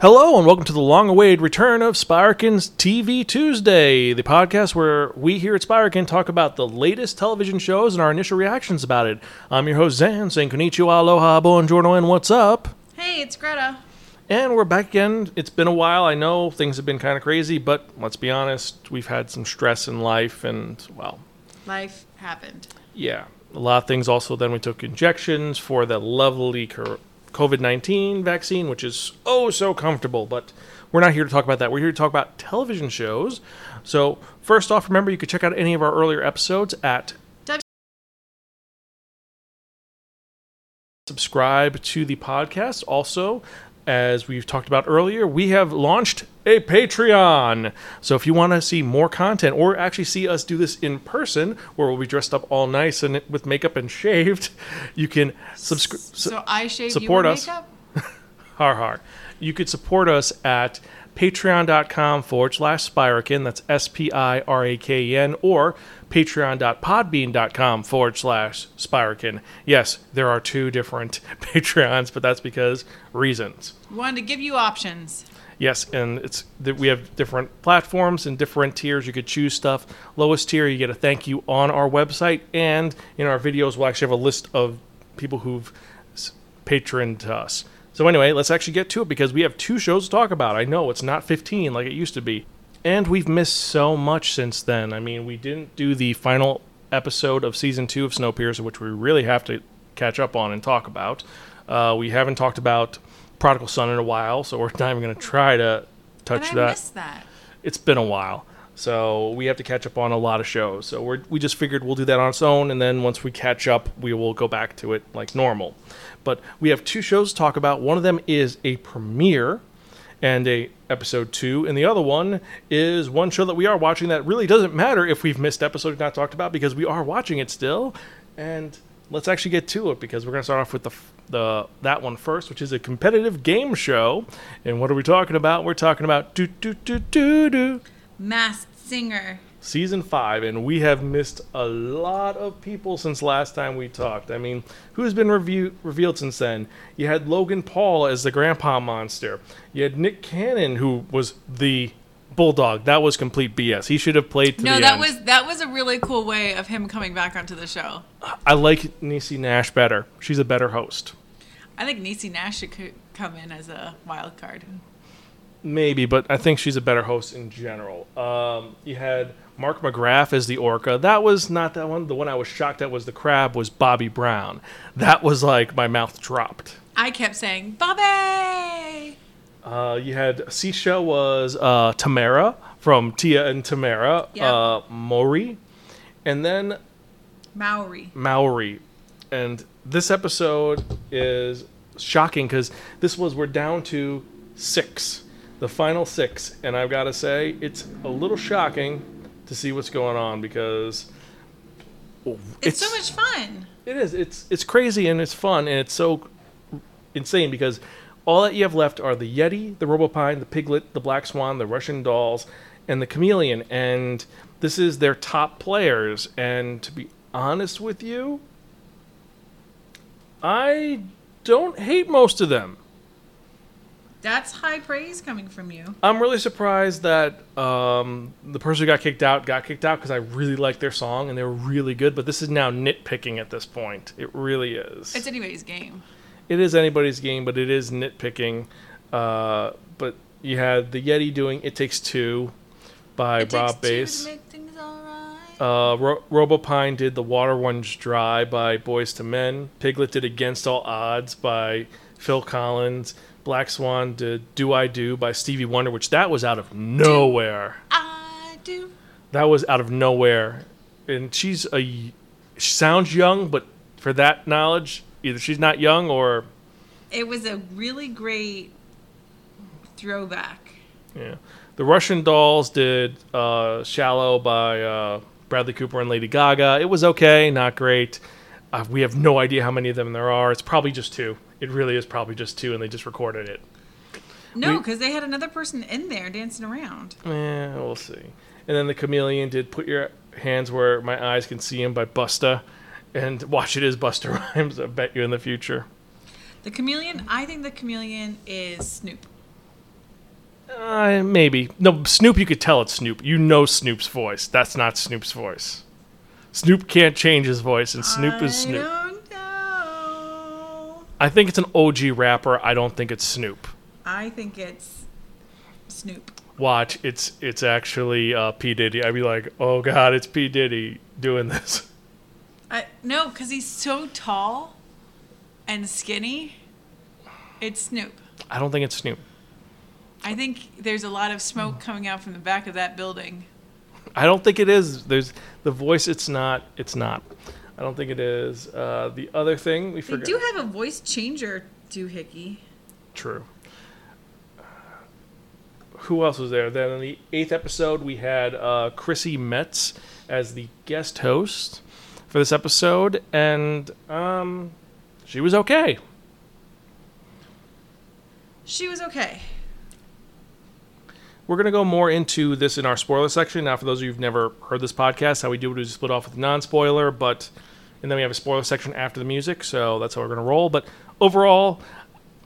Hello and welcome to the long-awaited return of Spiraken's TV Tuesday, the podcast where we here at Spiraken talk about the latest television shows and our initial reactions about it. I'm your host Zan, saying konnichiwa, aloha, buongiorno, and what's up? Hey, it's Greta. And we're back again. It's been a while. I know things have been kind of crazy, but let's be honest, we've had some stress in life, and well, Life happened. yeah, a lot of things. Also, then we took injections for the lovely COVID 19 vaccine, which is oh so comfortable. But we're not here to talk about that. We're here to talk about television shows. So, first off, remember you could check out any of our earlier episodes at W- subscribe to the podcast. Also, as we've talked about earlier, we have launched a Patreon. So if you want to see more content or actually see us do this in person, where we'll be dressed up all nice and with makeup and shaved, you can subscribe. So I shaved support you us. makeup? Har har. You could support us at patreon.com forward slash Spiraken. That's S P I R A K E N. Or patreon.podbean.com forward slash Spiraken. Yes, there are two different Patreons, but that's because reasons. We wanted to give you options. Yes, and it's that we have different platforms and different tiers. You could choose stuff. Lowest tier, you get a thank you on our website, and in our videos, we'll actually have a list of people who've patroned us. So anyway, let's actually get to it because we have two shows to talk about. I know it's not 15 like it used to be, and we've missed so much since then. I mean, we didn't do the final episode of season two of Snowpiercer, which we really have to catch up on and talk about. Uh, we haven't talked about Prodigal Son in a while, so we're not even going to try to touch and I that missed that. it's been a while. So we have to catch up on a lot of shows. So we're, we just figured we'll do that on its own, and then once we catch up, we will go back to it like normal. But we have two shows to talk about. One of them is a premiere and a episode two, and the other one is one show that we are watching that really doesn't matter if we've missed episodes not talked about because we are watching it still. And let's actually get to it because we're going to start off with the the that one first, which is a competitive game show. And what are we talking about? We're talking about do do do do do Masked Singer. Season five, and we have missed a lot of people since last time we talked. I mean, who's been review- revealed since then? You had Logan Paul as the grandpa monster. You had Nick Cannon, who was the bulldog. That was complete BS. He should have played to No, the that end. was that was a really cool way of him coming back onto the show. I like Niecy Nash better. She's a better host. I think Niecy Nash should come in as a wild card. Maybe, but I think she's a better host in general. Um, you had Mark McGrath as the orca. That was not that one. The one I was shocked at was the crab was Bobby Brown. That was like my mouth dropped. I kept saying Bobby. Uh, you had Seashell was uh, Tamera from Tia and Tamera. Yep. Uh, Mori, and then Maori. Maori. And this episode is shocking because this was we're down to six, the final six, and I've got to say it's a little shocking to see what's going on because It's, so much fun. it is. It's it's crazy and it's fun and it's so insane because all that you have left are the Yeti, the Robopine, the Piglet, the Black Swan, the Russian Dolls, and the Chameleon. And this is their top players. And to be honest with you, I don't hate most of them. That's high praise coming from you. I'm really surprised that um, the person who got kicked out got kicked out because I really liked their song and they were really good. But this is now nitpicking at this point. It really is. It's anybody's game. it is anybody's game, but it is nitpicking. Uh, but you had the Yeti doing "It Takes Two by It Rob takes two to Base. make things alright. Uh, Ro- Robopine did "The Water Runs Dry" by Boyz II Men. Piglet did "Against All Odds" by Phil Collins. Black Swan did "Do I Do" by Stevie Wonder, which that was out of nowhere. I do. That was out of nowhere, and she's a she sounds young, but for that knowledge, either she's not young or It was a really great throwback. Yeah. The Russian Dolls did uh, Shallow by uh, Bradley Cooper and Lady Gaga. It was okay, not great. Uh, we have no idea how many of them there are. It's probably just two. It really is probably just two, and they just recorded it. No, because they had another person in there dancing around. Eh, we'll see. And then the Chameleon did Put Your Hands Where My Eyes Can See Him by Busta. And watch it as Busta Rhymes, I bet you, in the future. The chameleon, I think the chameleon is Snoop. Uh, maybe. No, Snoop, you could tell it's Snoop. You know Snoop's voice. That's not Snoop's voice. Snoop can't change his voice, and Snoop is Snoop. I don't know. I think it's an OG rapper. I don't think it's Snoop. I think it's Snoop. Watch, it's it's actually uh, P Diddy. I'd be like, oh god, it's P Diddy doing this. I, no, because he's so tall and skinny. It's Snoop. I don't think it's Snoop. I think there's a lot of smoke coming out from the back of that building. I don't think it is. There's the voice. It's not. It's not. I don't think it is. Uh, the other thing we They do have a voice changer doohickey. True. Who else was there? Then in the eighth episode, we had uh, Chrissy Metz as the guest host for this episode, and um, she was okay. She was okay. We're going to go more into this in our spoiler section. Now, for those of you who've never heard this podcast, how we do it is split off with non spoiler, but and then we have a spoiler section after the music, so that's how we're going to roll. But overall,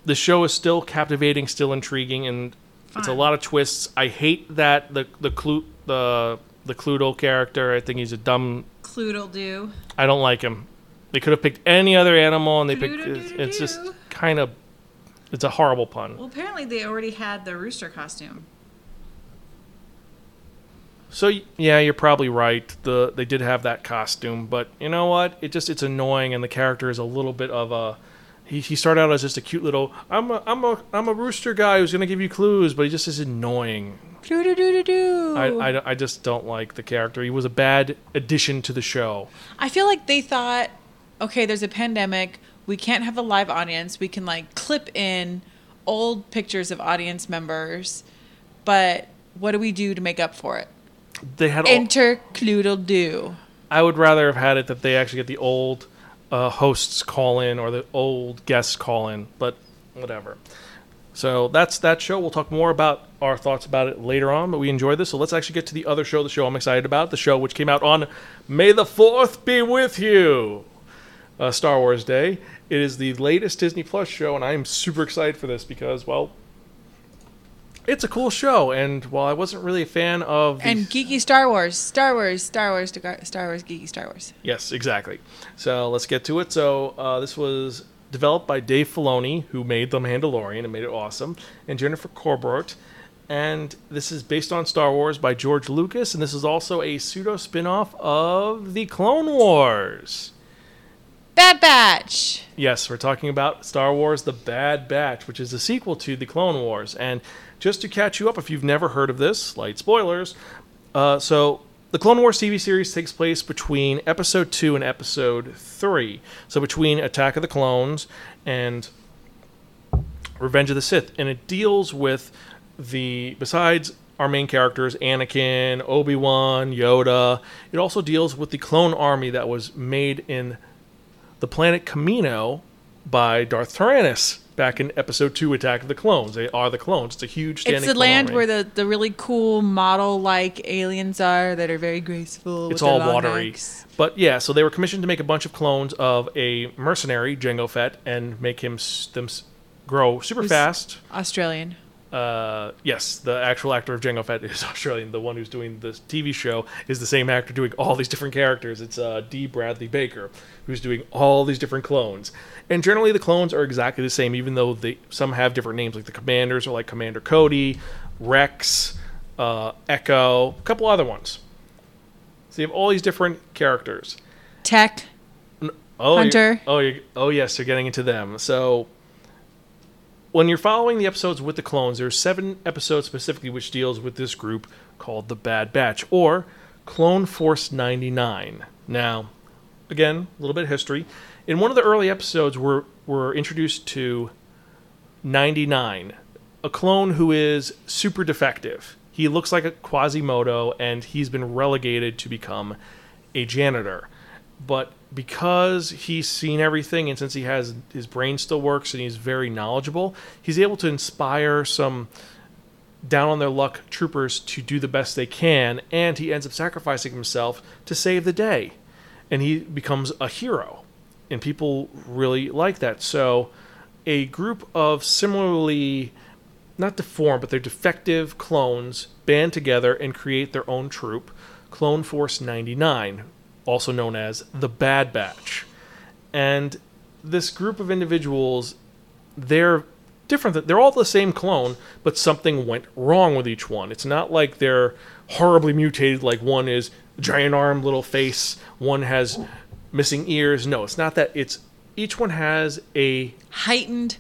the show is still captivating, still intriguing, and it's a lot of twists. I hate that the the Clu- the the Cluedo character. I think he's a dumb. Cluedle-Doo. I don't like him. They could have picked any other animal, and they picked. It's, it's just kind of. It's a horrible pun. Well, apparently they already had the rooster costume. So yeah, you're probably right. The they did have that costume, but you know what? It just it's annoying, and the character is a little bit of a. He, he started out as just a cute little. I'm a I'm a I'm a rooster guy who's gonna give you clues, but he just is annoying. Clued'll-doo-doo-doo. I, I, I just don't like the character. He was a bad addition to the show. I feel like they thought, okay, there's a pandemic. We can't have a live audience. We can like clip in old pictures of audience members, but what do we do to make up for it? They had. All, Enter Cluedle-Doo. I would rather have had it that they actually get the old uh, hosts call in or the old guests call in, but whatever. So that's that show. We'll talk more about our thoughts about it later on, but we enjoyed this. So let's actually get to the other show, the show I'm excited about, the show which came out on May the 4th be with you, uh, Star Wars Day. It is the latest Disney Plus show, and I am super excited for this because, well, it's a cool show. And while I wasn't really a fan of the And geeky Star Wars, Star Wars, Star Wars, Star Wars, geeky Star Wars. Yes, exactly. So let's get to it. So uh, this was developed by Dave Filoni, who made The Mandalorian and made it awesome, and Jennifer Corbett. And this is based on Star Wars by George Lucas, and this is also a pseudo spin-off of the Clone Wars. Bad Batch. Yes, we're talking about Star Wars The Bad Batch, which is a sequel to The Clone Wars. And just to catch you up, if you've never heard of this, light spoilers. Uh, so, the Clone Wars TV series takes place between Episode 2 and Episode 3. So, between Attack of the Clones and Revenge of the Sith. And it deals with the, besides our main characters, Anakin, Obi Wan, Yoda, it also deals with the clone army that was made in the planet Kamino by Darth Tyrannus back in Episode Two, Attack of the Clones. They are the clones. It's a huge standing. It's the land where the, the really cool model like aliens are that are very graceful. it's with all watery. necks. But yeah, so they were commissioned to make a bunch of clones of a mercenary, Jango Fett, and make him s- them s- grow super Who's- fast. Australian. Uh, yes, the actual actor of Jango Fett is Australian. The one who's doing the TV show is the same actor doing all these different characters. It's uh, D. Bradley Baker, who's doing all these different clones. And generally, the clones are exactly the same, even though they some have different names. Like the commanders are like Commander Cody, Rex, uh, Echo, a couple other ones. So you have all these different characters. Tech. Oh, Hunter. Oh, oh yes, you're getting into them. So when you're following the episodes with the clones, there's seven episodes specifically which deals with this group called the Bad Batch or Clone Force 99. Now, again, a little bit of history. In one of the early episodes, we're we're introduced to 99, a clone who is super defective. He looks like a Quasimodo, and he's been relegated to become a janitor. But because he's seen everything, and since he has his brain still works and he's very knowledgeable, he's able to inspire some down on their luck troopers to do the best they can, and he ends up sacrificing himself to save the day. And he becomes a hero. And people really like that. So, a group of similarly not deformed, but they're defective clones band together and create their own troop, Clone Force 99, also known as the Bad Batch. And this group of individuals, they're different. They're all the same clone, but something went wrong with each one. It's not like they're horribly mutated, like one is giant arm, little face, one has missing ears. No, it's not that. It's each one has a heightened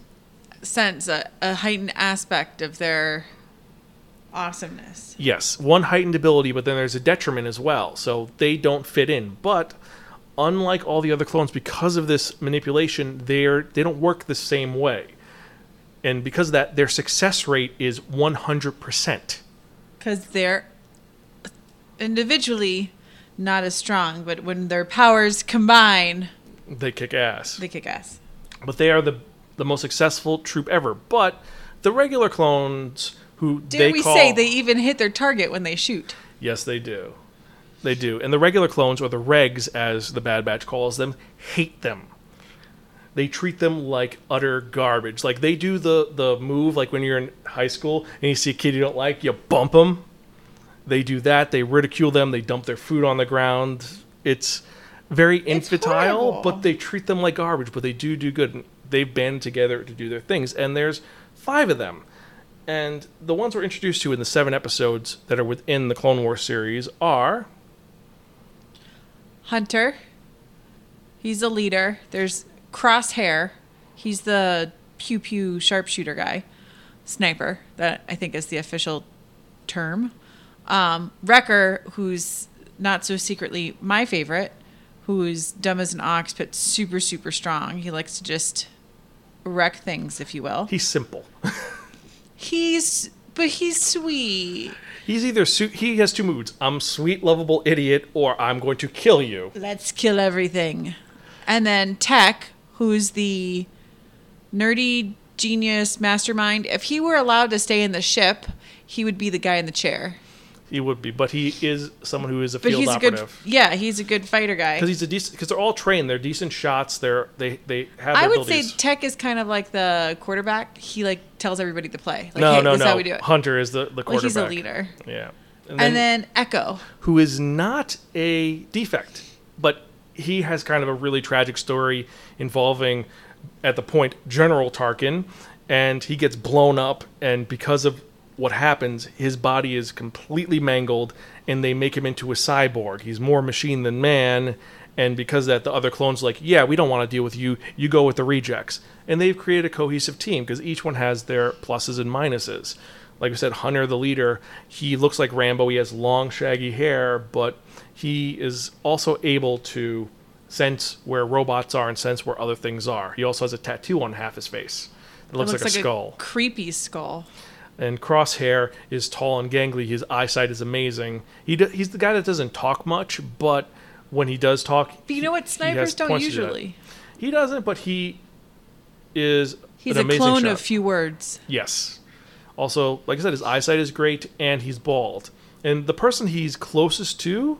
sense, a, a heightened aspect of their awesomeness. Yes, one heightened ability, but then there's a detriment as well. So they don't fit in. But unlike all the other clones, because of this manipulation, they're they don't work the same way. And because of that, their success rate is 100%. Because they're individually not as strong, but when their powers combine, They kick ass. they kick ass. but they are the the most successful troop ever. But the regular clones who Dare they we call say they even hit their target when they shoot? Yes, they do. They do. And the regular clones, or the regs as the Bad Batch calls them, hate them. They treat them like utter garbage. Like they do the the move like when you're in high school and you see a kid you don't like, you bump them. They do that. They ridicule them. They dump their food on the ground. It's very infantile, horrible. but they treat them like garbage. But they do do good. They've banded together to do their things, and there's five of them. And the ones we're introduced to in the seven episodes that are within the Clone Wars series are Hunter, he's the leader. There's Crosshair, he's the pew pew sharpshooter guy, sniper. That I think is the official term. Um, Wrecker, who's not so secretly my favorite, who's dumb as an ox but super super strong. He likes to just wreck things, if you will. he's simple. He's but he's sweet. He's either su- he has two moods: I'm sweet, lovable idiot, or I'm going to kill you. Let's kill everything. And then Tech, who's the nerdy genius mastermind, if he were allowed to stay in the ship, he would be the guy in the chair. He would be, but he is someone who is a But field he's a good yeah, he's a good fighter guy. Because he's a decent. Because they're all trained. They're decent shots. They're they they have. I would abilities. say Tech is kind of like the quarterback. He like tells everybody to play. Like, no, hey, no, no. how we do it. Hunter is the the Well, quarterback. he's a leader. Yeah, And then Echo. who is not a defect, but he has kind of a really tragic story involving, at the point, General Tarkin, and he gets blown up, and because of what happens, his body is completely mangled, and they make him into a cyborg. He's more machine than man, and because of that, the other clones are like, yeah, we don't want to deal with you. You go with the rejects, and they've created a cohesive team because each one has their pluses and minuses like I said, Hunter, the leader, he looks like Rambo. He has long, shaggy hair, but he is also able to sense where robots are and sense where other things are. He also has a tattoo on half his face. It looks, It like a skull. creepy skull. And Crosshair is tall and gangly. His eyesight is amazing. He do, he's the guy that doesn't talk much, but when he does talk, But you know what? Snipers don't points to do that. usually. He doesn't, but he is. He's a clone shot. of few words. Yes. Also, like I said, his eyesight is great, and he's bald. And the person he's closest to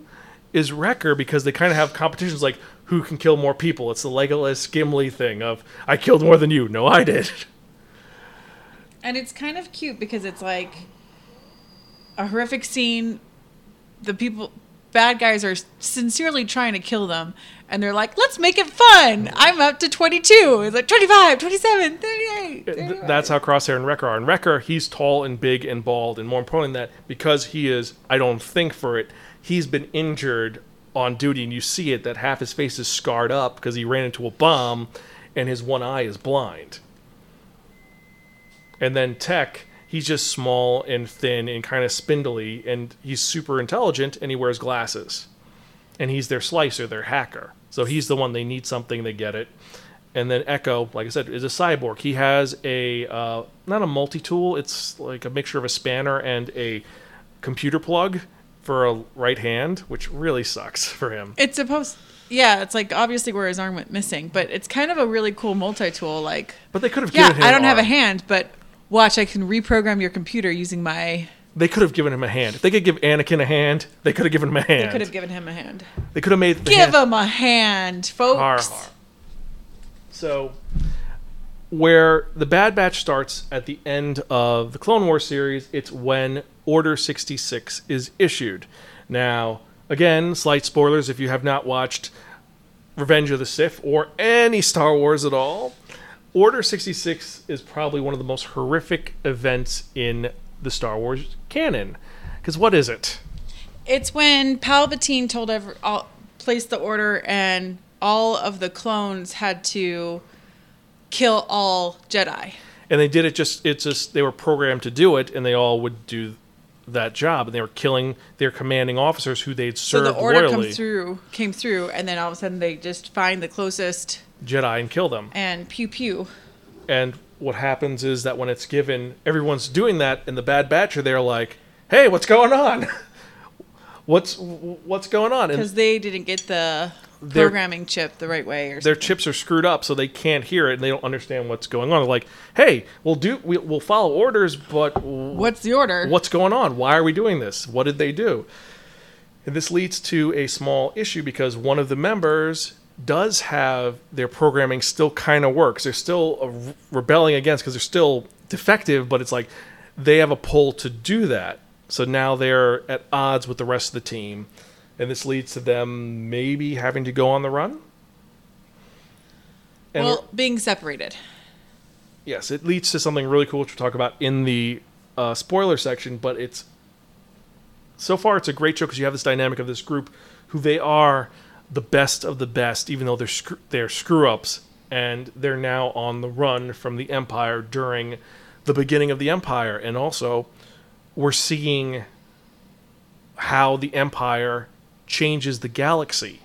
is Wrecker because they kind of have competitions like who can kill more people. It's the Legolas Gimli thing of I killed more than you. No, I did. And it's kind of cute because it's like a horrific scene. The people, bad guys are sincerely trying to kill them. And they're like, let's make it fun. I'm up to 22. It's like 25, 27, 38. Th- 35. That's how Crosshair and Wrecker are. And Wrecker, he's tall and big and bald, and more important than that, because he is, I don't think for it, he's been injured on duty, and you see it that half his face is scarred up because he ran into a bomb, and his one eye is blind. And then Tech, he's just small and thin and kind of spindly, and he's super intelligent, and he wears glasses. And he's their slicer, their hacker. So he's the one they need something, they get it. And then Echo, like I said, is a cyborg. He has a uh, not a multi-tool. It's like a mixture of a spanner and a computer plug for a right hand, which really sucks for him. It's supposed, yeah, it's like obviously where his arm went missing, but it's kind of a really cool multi tool. Like, But they could have yeah, him. I don't have a hand, but watch, I can reprogram your computer using my. They could have given him a hand. If they could give Anakin a hand, they could have given him a hand. They could have given him a hand. They could have made the Give hand- him a hand, folks. Har, har. So, where the Bad Batch starts at the end of the Clone War series, it's when Order 66 is issued. Now, again, slight spoilers if you have not watched Revenge of the Sith or any Star Wars at all. Order 66 is probably one of the most horrific events in the Star Wars canon. Because what is it? It's when Palpatine told every, all, placed the order, and all of the clones had to kill all Jedi. And they did it just, it's just, they were programmed to do it, and they all would do that job. And they were killing their commanding officers who they'd served So the order loyally. comes through, came through, and then all of a sudden they just find the closest Jedi and kill them. and pew pew. And what happens is that when it's given, everyone's doing that, and the Bad Batch are there like, "Hey, what's going on? what's what's going on?" Because they didn't get the programming chip the right way or their something. chips are screwed up, so they can't hear it, and they don't understand what's going on. They're like, "Hey, we'll do, we, we'll follow orders, but What's the order? what's going on? Why are we doing this? What did they do?" And this leads to a small issue because one of the members does have their programming still kind of works. They're still uh, rebelling against because they're still defective, but it's like they have a pull to do that. So now they're at odds with the rest of the team, and this leads to them maybe having to go on the run. And well, being separated. yes, it leads to something really cool which we'll talk about in the uh, spoiler section. But it's so far it's a great show because you have this dynamic of this group who they are the best of the best, even though they're screw- they're screw ups, and they're now on the run from the Empire during the beginning of the Empire, and also we're seeing how the Empire changes the galaxy.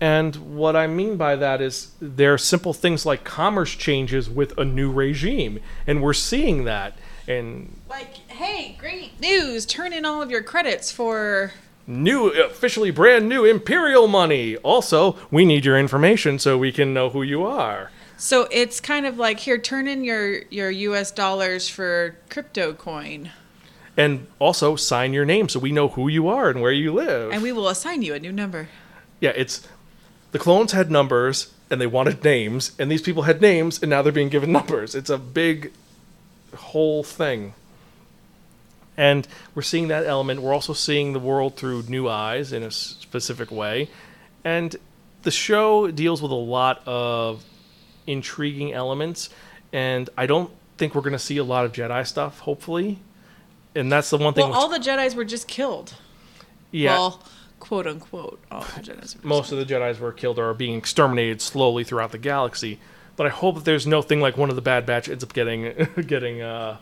And what I mean by that is there are simple things like commerce changes with a new regime, and we're seeing that. And Like, hey, great news! Turn in all of your credits for. New, officially brand new Imperial money. Also, we need your information so we can know who you are. So it's kind of like here, turn in your your U.S. dollars for crypto coin, And also, sign your name so we know who you are and where you live. and we will assign you a new number. yeah, it's the clones had numbers and they wanted names, and these people had names and now they're being given numbers. It's a big whole thing. And we're seeing that element. We're also seeing the world through new eyes in a specific way. And the show deals with a lot of intriguing elements. And I don't think we're going to see a lot of Jedi stuff, hopefully. And that's the one thing. Well, all the Jedi's were just killed. yeah. Well, quote unquote, all the Jedi's were just most of the Jedi's were killed or are being exterminated slowly throughout the galaxy. But I hope that there's no thing like one of the Bad Batch ends up getting getting uh,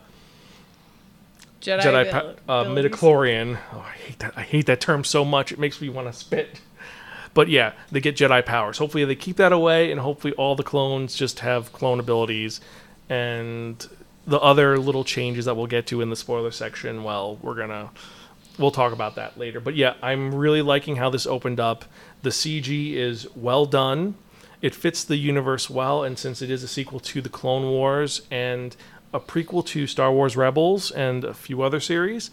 Jedi, Jedi uh, midichlorian. Oh, I hate that. I hate that term so much. It makes me want to spit. But yeah, they get Jedi powers. Hopefully they keep that away, and hopefully all the clones just have clone abilities, and the other little changes that we'll get to in the spoiler section. Well, we're gonna we'll talk about that later. But yeah, I'm really liking how this opened up. The CG is well done. It fits the universe well, and since it is a sequel to the Clone Wars and a prequel to Star Wars Rebels and a few other series,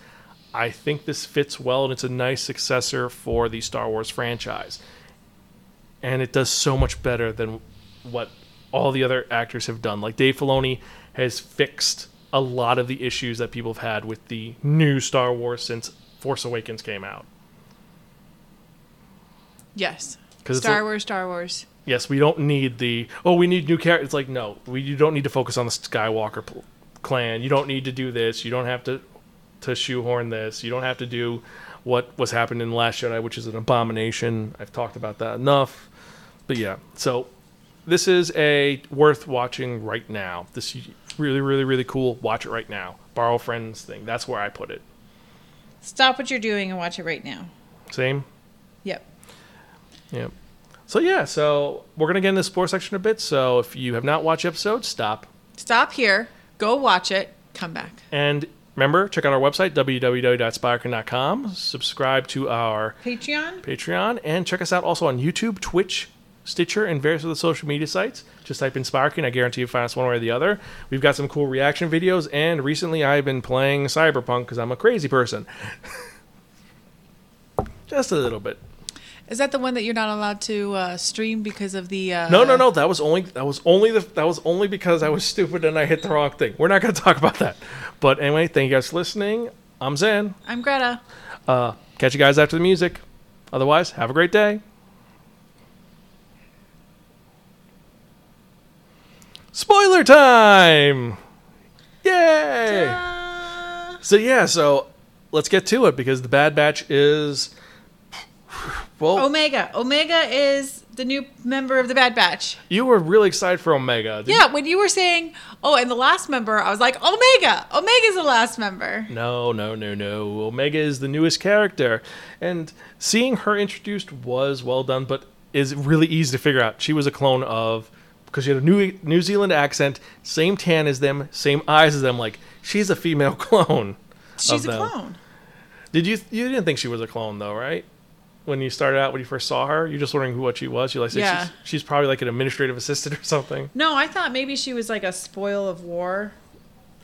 I think this fits well, and it's a nice successor for the Star Wars franchise. And it does so much better than what all the other actors have done. Like Dave Filoni has fixed a lot of the issues that people have had with the new Star Wars since Force Awakens came out. Yes. Star like- Wars, Star Wars. Yes, we don't need the oh, we need new characters. It's like no, we you don't need to focus on the Skywalker clan. You don't need to do this. You don't have to to shoehorn this. You don't have to do what was happening in the Last Jedi, which is an abomination. I've talked about that enough. But yeah, so this is a worth watching right now. This is really, really, really cool. Watch it right now. Borrow friend's thing. That's where I put it. Stop what you're doing and watch it right now. Same. Yep. Yep. So yeah, so we're gonna get in the sports section a bit. So if you have not watched episodes, stop. Stop here. Go watch it. Come back. And remember, check out our website, www.spiraken.com. Subscribe to our Patreon. Patreon. And check us out also on YouTube, Twitch, Stitcher, and various other social media sites. Just type in Spiraken. I guarantee you'll find us one way or the other. We've got some cool reaction videos. And recently I've been playing Cyberpunk because I'm a crazy person. Just a little bit. Is that the one that you're not allowed to uh, stream because of the? Uh, No, no, no. That was only that was only the that was only because I was stupid and I hit the wrong thing. We're not going to talk about that. But anyway, thank you guys for listening. I'm Zen. I'm Greta. Uh, catch you guys after the music. Otherwise, have a great day. Spoiler time! Yay! Uh, So yeah, so let's get to it because the Bad Batch is well, Omega. Omega is the new member of the Bad Batch. you were really excited for Omega. Did Yeah, when you were saying, oh, and the last member, I was like, Omega. Omega's the last member. No, no, no, no. Omega is the newest character. And seeing her introduced was well done, but is really easy to figure out. She was a clone of because she had a New New Zealand accent, same tan as them, same eyes as them. Like she's a female clone. She's a them. clone. Did you you didn't think she was a clone though, right? When you started out, when you first saw her, you're just wondering who what she was. You're like, Yeah. she's, she's probably like an administrative assistant or something. No, I thought maybe she was like a spoil of war.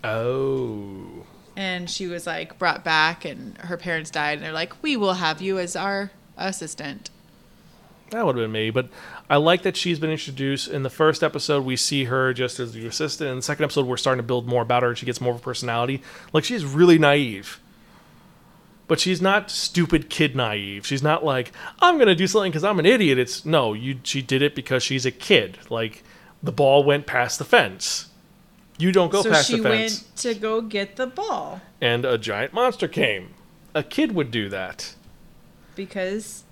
Oh, And she was like brought back, and her parents died, and they're like, we will have you as our assistant. That would have been me, but I like that she's been introduced. In the first episode, we see her just as the assistant. In the second episode, we're starting to build more about her. She gets more of a personality. Like she's really naive, but she's not stupid kid naive. She's not like I'm gonna do something because I'm an idiot. It's no, you. She did it because she's a kid. Like the ball went past the fence. You don't go so past the fence. She went to go get the ball and a giant monster came. A kid would do that. because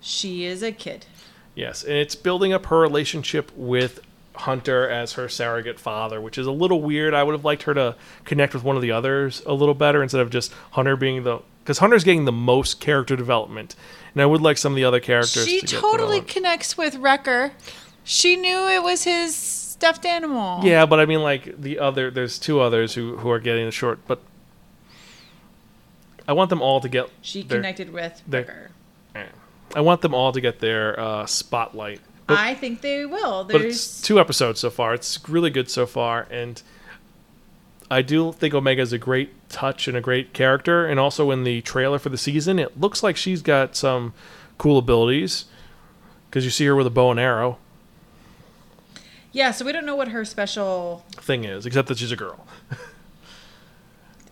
she is a kid. Yes, and it's building up her relationship with Hunter as her surrogate father, which is a little weird. I would have liked her to connect with one of the others a little better instead of just Hunter being the because Hunter's getting the most character development, and I would like some of the other characters. She to totally developed. connects with Wrecker. She knew it was his stuffed animal. Yeah, but I mean, like the other, there's two others who who are getting the short, but I want them all to get. She their- connected with their- Wrecker. I want them all to get their uh, spotlight. But- I think they will. but There's it's two episodes so far. It's really good so far, and I do think Omega is a great touch and a great character. And also in the trailer for the season, it looks like she's got some cool abilities because you see her with a bow and arrow yeah. So we don't know what her special thing is, except that she's a girl,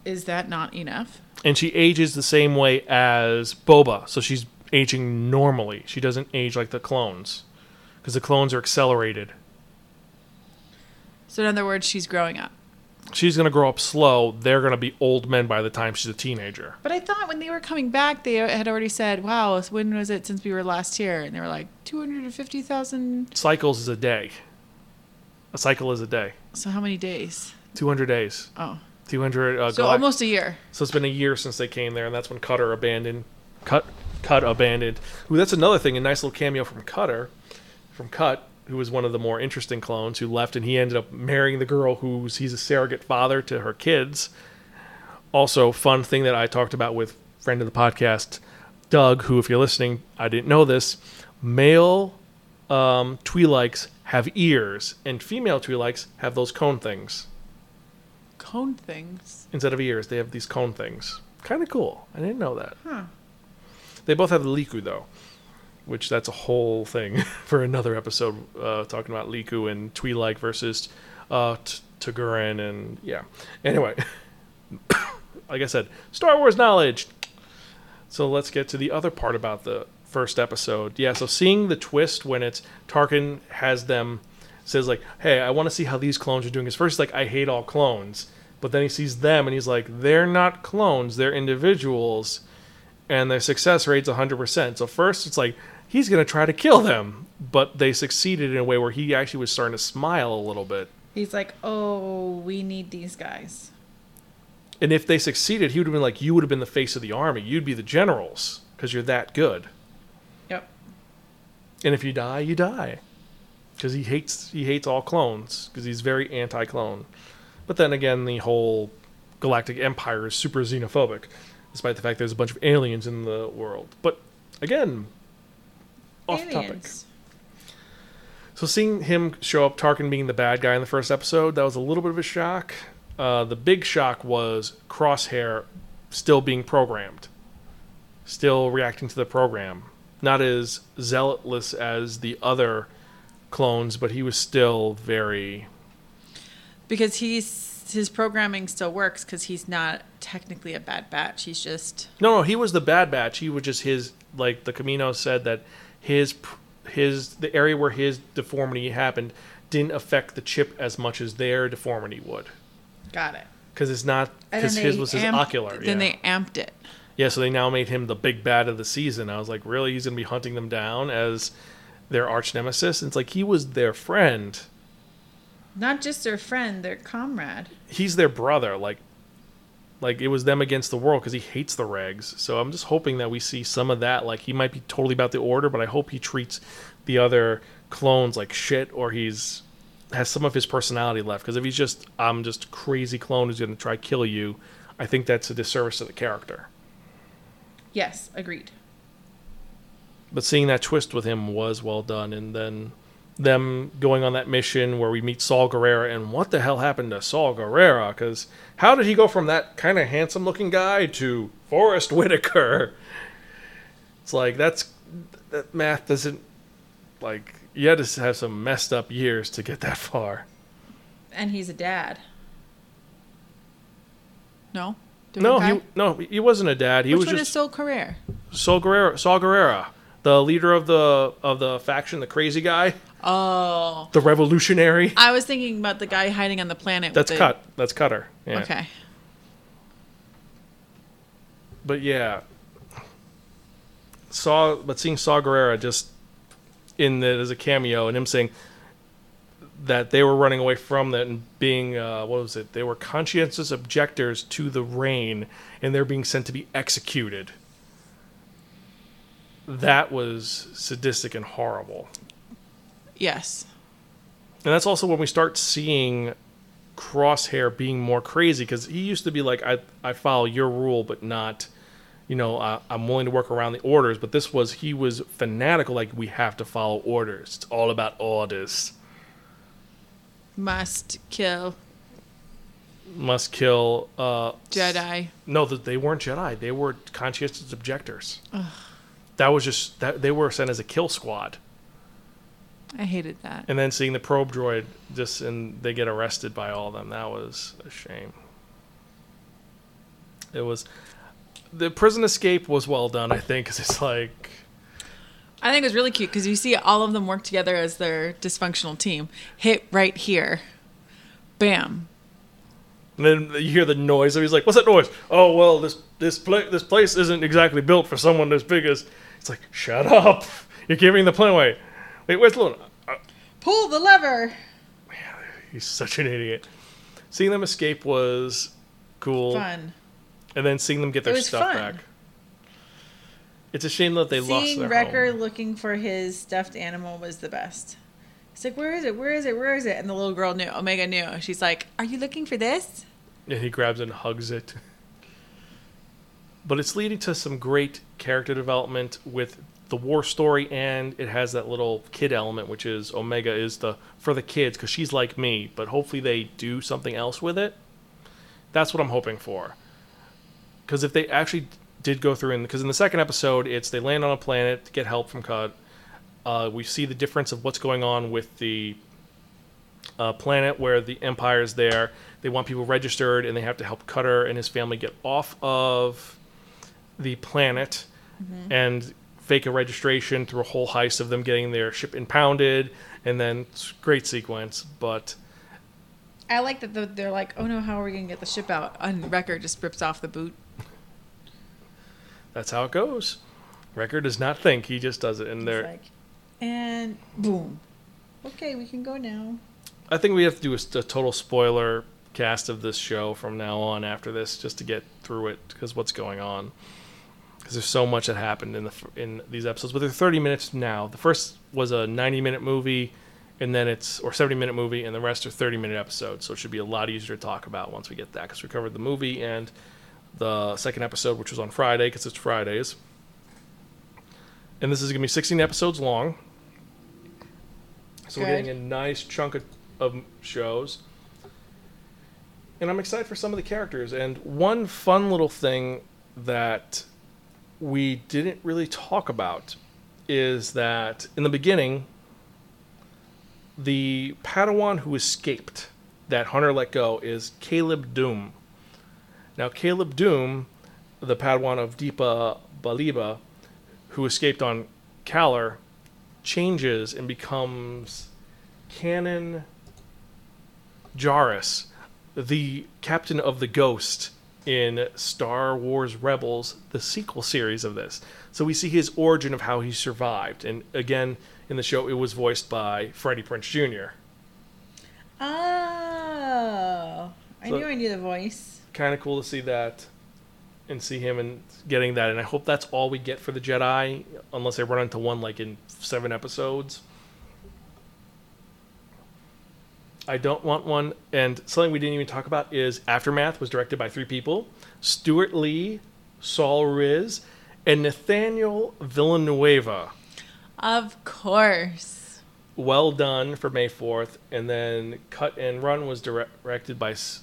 is. That not enough? and she ages the same way as Boba, so she's aging normally. She doesn't age like the clones because the clones are accelerated. So in other words, she's growing up. She's gonna grow up slow. They're gonna be old men by the time she's a teenager. But I thought when they were coming back, they had already said, "Wow, when was it since we were last here?" And they were like, 250,000. Cycles is a day. A cycle is a day. So how many days? 200 days. Oh, 200. Uh, so galact- almost a year. So it's been a year since they came there, and that's when Cutter abandoned. Cut, Cut abandoned. Ooh, that's another thing. A nice little cameo from Cutter, from Cut, who was one of the more interesting clones who left, and he ended up marrying the girl who's he's a surrogate father to her kids. Also, fun thing that I talked about with friend of the podcast, Doug, who, if you're listening, I didn't know this. Male um, Twi'leks have ears, and female Twi'leks have those cone things Cone things. instead of ears, they have these cone things. Kind of cool. I didn't know that. Huh. They both have the Liku though, which that's a whole thing for another episode uh, talking about lekku and Twi'lek versus uh, T- Tugurin and yeah. Anyway, like I said, Star Wars knowledge. So let's get to the other part about the first episode. Yeah, so seeing the twist when it's Tarkin has them says like, "Hey, I want to see how these clones are doing." Because first, like, "I hate all clones," but then he sees them and he's like, "They're not clones; they're individuals, and their success rate's 100%." So first, it's like he's gonna try to kill them, but they succeeded in a way where he actually was starting to smile a little bit. He's like, "Oh, we need these guys." And if they succeeded, he would have been like, "You would have been the face of the army. You'd be the generals because you're that good." Yep. And if you die, you die. Because he hates he hates all clones because he's very anti-clone. But then again, the whole galactic empire is super xenophobic, despite the fact there's a bunch of aliens in the world. But again, off topic. So seeing him show up, Tarkin being the bad guy in the first episode, that was a little bit of a shock. Uh, the big shock was Crosshair still being programmed, still reacting to the program. not as zealotless as the other clones, but he was still very. Because he's his programming still works because he's not technically a bad batch. He's just No, no, he was the bad batch. He was just his like the Camino said that his his the area where his deformity happened didn't affect the chip as much as their deformity would got it. because it's not because his was his amped- ocular. Then yeah. they amped it. yeah, so they now made him the big bad of the season. I was like, really? He's gonna be hunting them down as their arch nemesis? And it's like he was their friend. Not just their friend, their comrade. He's their brother. Like, like it was them against the world because he hates the regs. So I'm just hoping that we see some of that. Like he might be totally about the order, but I hope he treats the other clones like shit, or he's has some of his personality left. Because if he's just I'm just crazy clone who's gonna try kill you, I think that's a disservice to the character. Yes, agreed. but seeing that twist with him was well done and then them going on that mission where we meet Saw Gerrera and what the hell happened to Saw Gerrera cuz how did he go from that kind of handsome looking guy to Forest Whitaker it's like that's that math doesn't like you had to have some messed up years to get that far And he's a dad. No? no Different he no he wasn't a dad he Which was one just is Soul Career? Saw Gerrera Saw Gerrera the leader of the of the faction the crazy guy Oh. the revolutionary I was thinking about the guy hiding on the planet. That's with the, cut. That's Cutter. Yeah. Okay. But yeah, saw but seeing Saw Gerrera just in the as a cameo and him saying that they were running away from that and being uh, what was it? They were conscientious objectors to the rain and they're being sent to be executed. That was sadistic and horrible. Yes. And that's also when we start seeing Crosshair being more crazy because he used to be like, I, I follow your rule, but not, you know, I, I'm willing to work around the orders. But this was, he was fanatical, like, we have to follow orders. It's all about orders. Must kill Must kill. Uh, Jedi. No, th- they weren't Jedi. They were conscientious objectors. That was just, that they were sent as a kill squad. I hated that. And then seeing the probe droid just and they get arrested by all of them, that was a shame. It was the prison escape was well done, I think, because it's like I think it was really cute because you see all of them work together as their dysfunctional team. Hit right here. Bam. and then you hear the noise, and he's like, "What's that noise?" Oh well, this this pla- this place isn't exactly built for someone as big as. It's like, shut up! You're giving the plane away. Wait, where's Luna? Uh, Pull the lever. Man, he's such an idiot. Seeing them escape was cool. Fun. and then seeing them get their was stuff fun. back. It's a shame that they lost Seeing Wrecker home. looking for his stuffed animal was the best. He's like, "Where is it? Where is it? Where is it?" And the little girl knew. Omega knew. She's like, "Are you looking for this?" And he grabs it and hugs it. But it's leading to some great character development with the war story, and it has that little kid element, which is Omega is the for the kids because she's like me. But hopefully they do something else with it. That's what I'm hoping for. Because if they actually did go through, and because in the second episode, it's they land on a planet to get help from Cud. Uh, we see the difference of what's going on with the uh, planet where the Empire is there. They want people registered, and they have to help Cutter and his family get off of the planet mm-hmm. and fake a registration through a whole heist of them getting their ship impounded, and then it's a great sequence. But I like that they're like, "Oh no, how are we gonna get the ship out?" And Wrecker just rips off the boot. that's how it goes. Wrecker does not think; he just does it, and they're. like, and boom. Okay, we can go now. I think we have to do a, a total spoiler cast of this show from now on after this, just to get through it, because what's going on. Because there's so much that happened in the in these episodes, but they're 30 minutes now. The first was a 90 minute movie, and then it's or 70 minute movie, and the rest are 30 minute episodes. So it should be a lot easier to talk about once we get that, because we covered the movie and the second episode, which was on Friday, because it's Fridays. And this is going to be 16 episodes long. So we're getting a nice chunk of, of shows. And I'm excited for some of the characters. And one fun little thing that we didn't really talk about is that in the beginning, the Padawan who escaped that Hunter let go is Caleb Dume. Now, Caleb Dume, the Padawan of Depa Billaba, who escaped on Kaller, changes and becomes Kanan Jarrus, the captain of the Ghost in Star Wars Rebels, the sequel series of this. So we see his origin of how he survived. And again, in the show, it was voiced by Freddie Prinze Jr. Oh, I So- knew I knew the voice. Kind of cool to see that and see him and getting that. And I hope that's all we get for the Jedi, unless they run into one like in seven episodes. I don't want one. And something we didn't even talk about is Aftermath was directed by three people Steward Lee, Saul Ruiz, and Nathaniel Villanueva. Of course. Well done for May 4th. And then Cut and Run was direct- directed by S-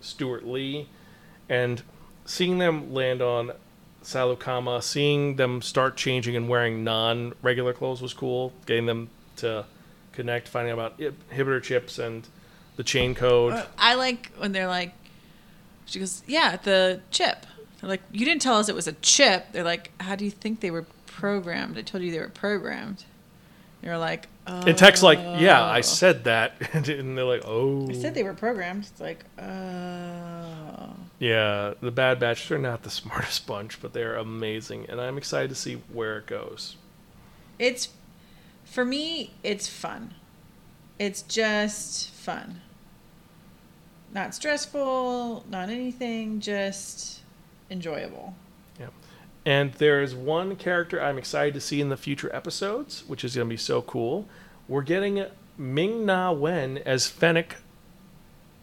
Steward Lee. And seeing them land on Saleucami, seeing them start changing and wearing non regular clothes was cool. Getting them to connect, finding out about inhibitor chips and the chain code. Uh, I like when they're like, she goes, yeah, the chip. They're like, you didn't tell us it was a chip. They're like, how do you think they were programmed? I told you they were programmed. You're like, oh. And Tech's like, yeah, I oh. said that. and they're like, oh. I said they were programmed. It's like, oh. Yeah, the Bad Batch, they're not the smartest bunch, but they're amazing. And I'm excited to see where it goes. It's, for me, it's fun. It's just fun. Not stressful, not anything, just enjoyable. Yeah. And there's one character I'm excited to see in the future episodes, which is going to be so cool. We're getting Ming Na Wen as Fennec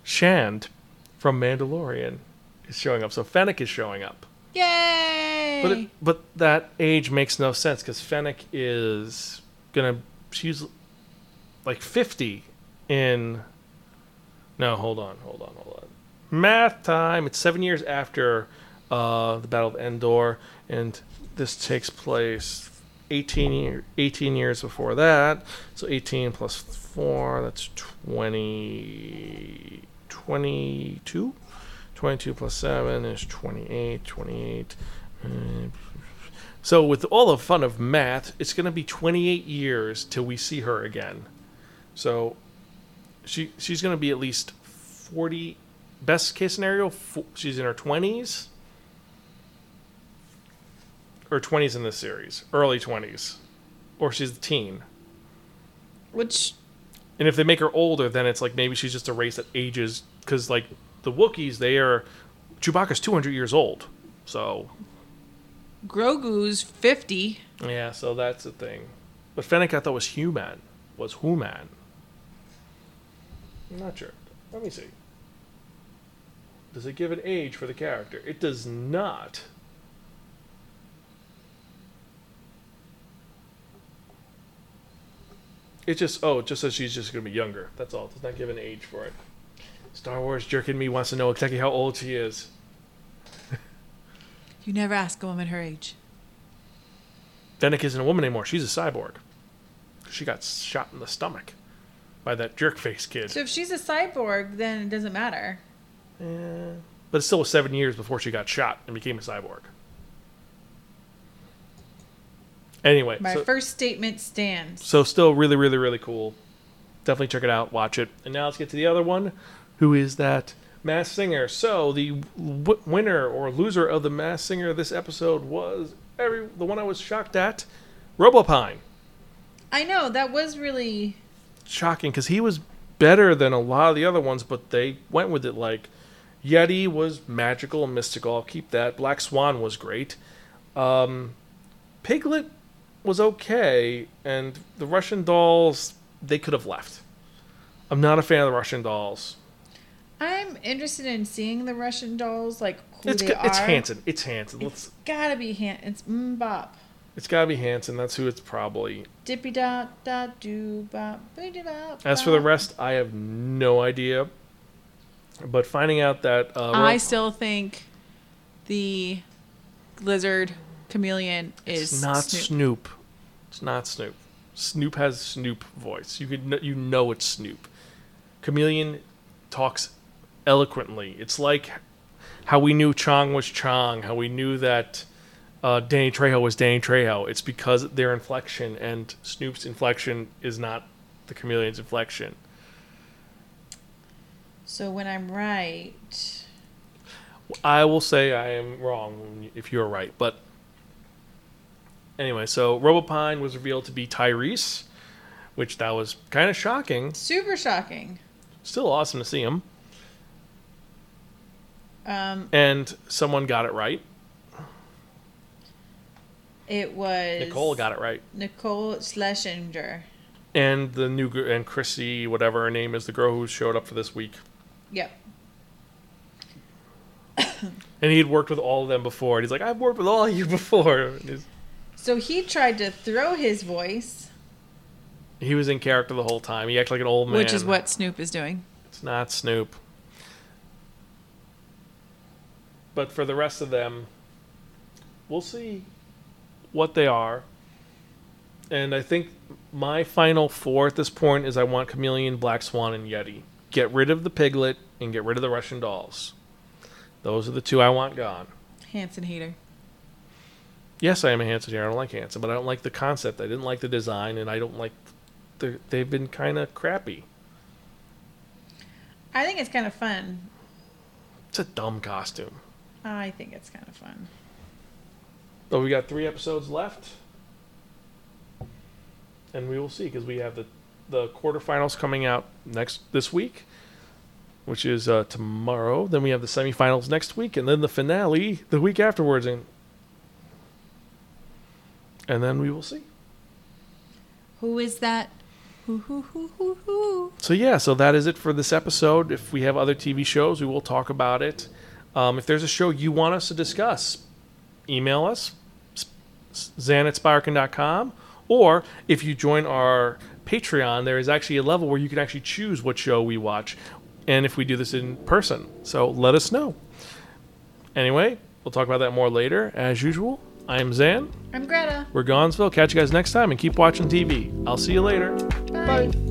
Shand from Mandalorian is showing up. So Fennec is showing up. Yay! But it, but that age makes no sense because Fennec is gonna she's like fifty in. No, hold on, hold on, hold on. Math time. It's seven years after uh, the Battle of Endor, and this takes place 18, year, 18 years before that. So 18 plus 4, that's 20, 22? 22 plus 7 is 28, 28. uh, So, with all the fun of math, it's going to be 28 years till we see her again. So, she she's going to be at least 40. Best case scenario, she's in her 20s. Or 20s in this series, early 20s. Or she's a teen. Which And if they make her older, then it's like maybe she's just a race that ages. Because, like, the Wookiees, they are. Chewbacca's 200 years old. So, Grogu's 50. yeah, so that's the thing. But Fennec, I thought was human. Was human. I'm not sure. Let me see. Does it give an age for the character? It does not. It just oh, it just says she's just gonna be younger. That's all. It does not give an age for it. Star Wars jerking me wants to know exactly how old she is. You never ask a woman her age. Fennec isn't a woman anymore. She's a cyborg. She got shot in the stomach by that jerk face kid. So if she's a cyborg, then it doesn't matter. Eh, but it still was seven years before she got shot and became a cyborg. Anyway, My so, first statement stands. so still really, really, really cool. Definitely check it out, watch it. And now let's get to the other one, who is that Masked Singer. So the w- winner or loser of the Masked Singer this episode was every the one I was shocked at, Robopine. I know that was really shocking because he was better than a lot of the other ones, but they went with it like Yeti was magical and mystical. I'll keep that. Black Swan was great. Um, Piglet was okay, and the Russian dolls they could have left. I'm not a fan of the Russian dolls. I'm interested in seeing the Russian dolls, like who It's they g- are. it's Hanson. It's Hanson. Let's. It's gotta be Han. It's Mbop. It's got to be Hanson. That's who it's probably. Dippy dot dot do bop. biddy bop, As for the rest, I have no idea. But finding out that uh, I still think the lizard chameleon is It's not Snoop. Snoop. It's not Snoop. Snoop has Snoop voice. You could you know it's Snoop. Chameleon talks eloquently. It's like how we knew Chong was Chong, how we knew that uh, Danny Trejo was Danny Trejo. It's because their inflection and Snoop's inflection is not the Chameleon's inflection. So when I'm right, I will say I am wrong if you're right, but anyway, so Robopine was revealed to be Tyrese, which that was kind of shocking. super shocking. Still awesome to see him, Um, and someone got it right. it was Nicole got it right, Nicole Scherzinger. and the new gr- and Chrissy, whatever her name is, the girl who showed up for this week. Yep. And he had worked with all of them before. And he's like, I've worked with all of you before. So he tried to throw his voice, He was in character the whole time. He acted like an old man. which is what Snoop is doing. It's not Snoop. But for the rest of them, we'll see what they are. And I think my final four at this point is I want Chameleon, Black Swan, and Yeti. Get rid of the piglet and get rid of the Russian dolls. Those are the two I want gone. Hanson hater. Yes, I am a Hanson hater. I don't like Hanson, but I don't like the concept. I didn't like the design, and I don't like. The, they've been kind of crappy. I think it's kind of fun. It's a dumb costume. I think it's kind of fun. But we got three episodes left, and we will see because we have the the quarterfinals coming out next this week, which is uh, tomorrow. Then we have the semifinals next week, and then the finale the week afterwards, and and then we will see. Who is that? Who who who who who? So yeah, so that is it for this episode. If we have other TV shows, we will talk about it. Um, if there's a show you want us to discuss, email us, zan at spiraken.com, or if you join our Patreon, there is actually a level where you can actually choose what show we watch, and if we do this in person. So let us know. Anyway, we'll talk about that more later. As usual, I am Zan. I'm Greta. We're Gonzville. Catch you guys next time and keep watching TV. I'll see you later. Bye. Bye.